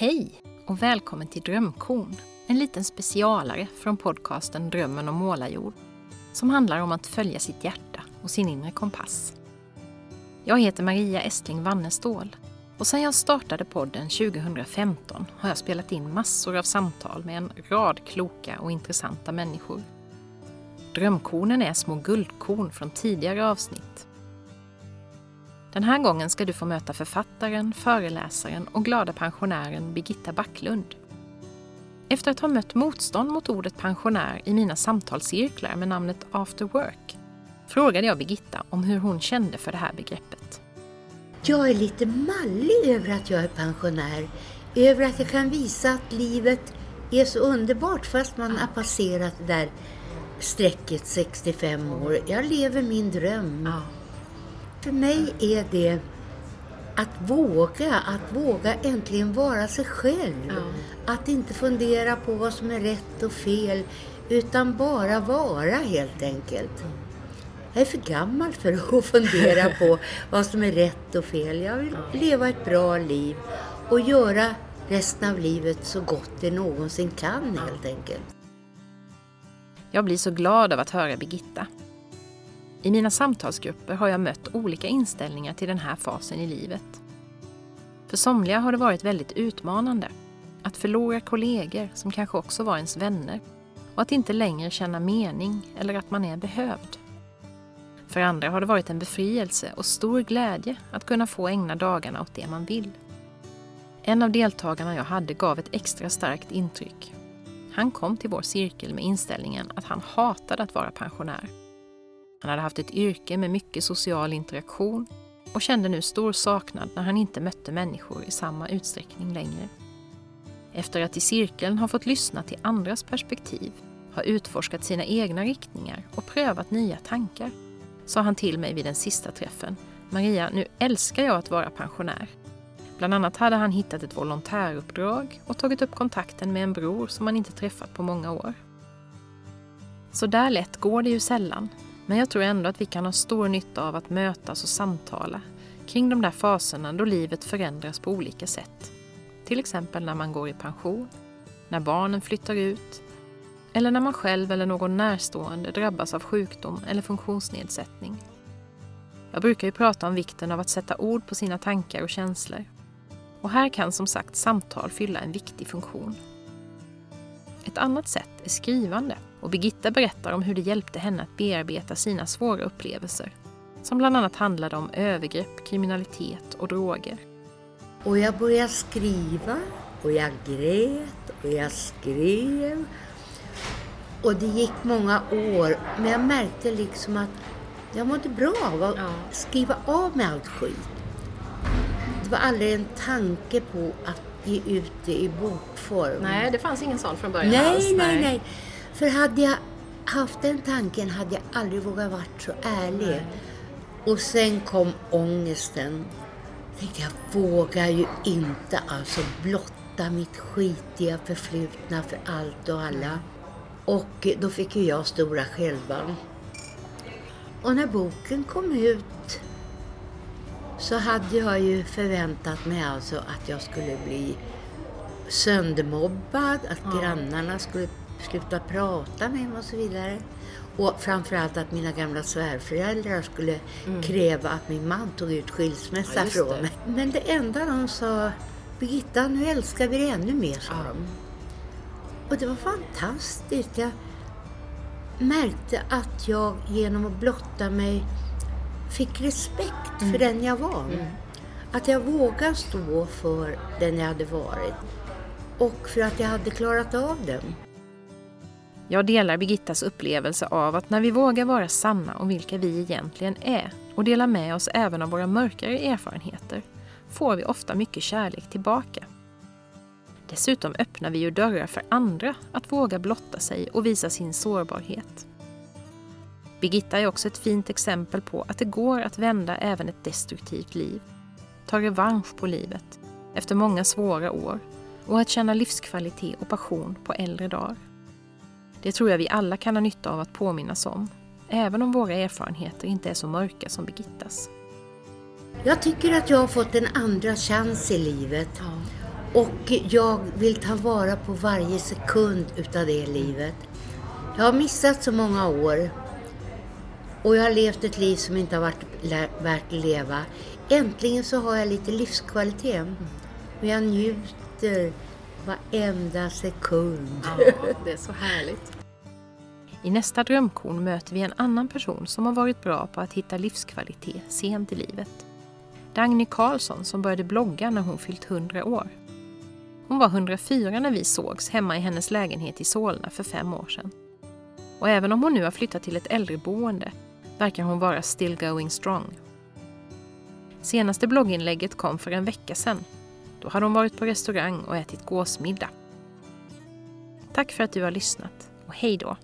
Hej och välkommen till Drömkorn, en liten specialare från podcasten Drömmen om målarjord som handlar om att följa sitt hjärta och sin inre kompass. Jag heter Maria Estling Wannestål och sedan jag startade podden 2015 har jag spelat in massor av samtal med en rad kloka och intressanta människor. Drömkornen är små guldkorn från tidigare avsnitt den här gången ska du få möta författaren, föreläsaren och glada pensionären Birgitta Backlund. Efter att ha mött motstånd mot ordet pensionär i mina samtalscirklar med namnet After Work frågade jag Birgitta om hur hon kände för det här begreppet. Jag är lite mallig över att jag är pensionär. Över att jag kan visa att livet är så underbart fast man har passerat det där strecket 65 år. Jag lever min dröm. Ja. För mig är det att våga, att våga äntligen vara sig själv. Ja. Att inte fundera på vad som är rätt och fel, utan bara vara helt enkelt. Jag är för gammal för att fundera på vad som är rätt och fel. Jag vill leva ett bra liv och göra resten av livet så gott det någonsin kan helt enkelt. Jag blir så glad av att höra Birgitta. I mina samtalsgrupper har jag mött olika inställningar till den här fasen i livet. För somliga har det varit väldigt utmanande. Att förlora kollegor som kanske också var ens vänner och att inte längre känna mening eller att man är behövd. För andra har det varit en befrielse och stor glädje att kunna få ägna dagarna åt det man vill. En av deltagarna jag hade gav ett extra starkt intryck. Han kom till vår cirkel med inställningen att han hatade att vara pensionär han hade haft ett yrke med mycket social interaktion och kände nu stor saknad när han inte mötte människor i samma utsträckning längre. Efter att i cirkeln ha fått lyssna till andras perspektiv, ha utforskat sina egna riktningar och prövat nya tankar, sa han till mig vid den sista träffen. Maria, nu älskar jag att vara pensionär. Bland annat hade han hittat ett volontäruppdrag och tagit upp kontakten med en bror som han inte träffat på många år. Så där lätt går det ju sällan, men jag tror ändå att vi kan ha stor nytta av att mötas och samtala kring de där faserna då livet förändras på olika sätt. Till exempel när man går i pension, när barnen flyttar ut eller när man själv eller någon närstående drabbas av sjukdom eller funktionsnedsättning. Jag brukar ju prata om vikten av att sätta ord på sina tankar och känslor. Och här kan som sagt samtal fylla en viktig funktion. Ett annat sätt är skrivande och Birgitta berättar om hur det hjälpte henne att bearbeta sina svåra upplevelser som bland annat handlade om övergrepp, kriminalitet och droger. Och jag började skriva och jag grät och jag skrev. Och det gick många år, men jag märkte liksom att jag mådde bra av att ja. skriva av mig allt skit. Det var aldrig en tanke på att ge ut det i bokform. Nej, det fanns ingen sån från början nej, alls. Nej, nej, nej. För hade jag haft den tanken hade jag aldrig vågat vara så ärlig. Nej. Och sen kom ångesten. Jag tänkte, jag vågar ju inte alltså blotta mitt skitiga förflutna för allt och alla. Och då fick ju jag stora skälvan. Och när boken kom ut så hade jag ju förväntat mig alltså att jag skulle bli söndermobbad, att ja. grannarna skulle sluta prata med mig och så vidare. Och framförallt att mina gamla svärföräldrar skulle mm. kräva att min man tog ut skilsmässa ja, från mig. Men det enda de sa, Birgitta nu älskar vi dig ännu mer, sa ja. de. Och det var fantastiskt. Jag märkte att jag genom att blotta mig fick respekt mm. för den jag var. Mm. Att jag vågade stå för den jag hade varit. Och för att jag hade klarat av den. Jag delar Birgittas upplevelse av att när vi vågar vara sanna om vilka vi egentligen är och delar med oss även av våra mörkare erfarenheter får vi ofta mycket kärlek tillbaka. Dessutom öppnar vi ju dörrar för andra att våga blotta sig och visa sin sårbarhet. Birgitta är också ett fint exempel på att det går att vända även ett destruktivt liv, ta revansch på livet efter många svåra år och att känna livskvalitet och passion på äldre dagar. Det tror jag vi alla kan ha nytta av att påminnas om, även om våra erfarenheter inte är så mörka som Birgittas. Jag tycker att jag har fått en andra chans i livet. Och jag vill ta vara på varje sekund utav det livet. Jag har missat så många år och jag har levt ett liv som inte har varit värt att leva. Äntligen så har jag lite livskvalitet. Och jag njuter varenda sekund. Ja, det är så härligt. I nästa drömkorn möter vi en annan person som har varit bra på att hitta livskvalitet sent i livet. Dagny Karlsson som började blogga när hon fyllt 100 år. Hon var 104 när vi sågs hemma i hennes lägenhet i Solna för fem år sedan. Och även om hon nu har flyttat till ett äldreboende verkar hon vara still going strong. Senaste blogginlägget kom för en vecka sedan. Då hade hon varit på restaurang och ätit gåsmiddag. Tack för att du har lyssnat och hej då!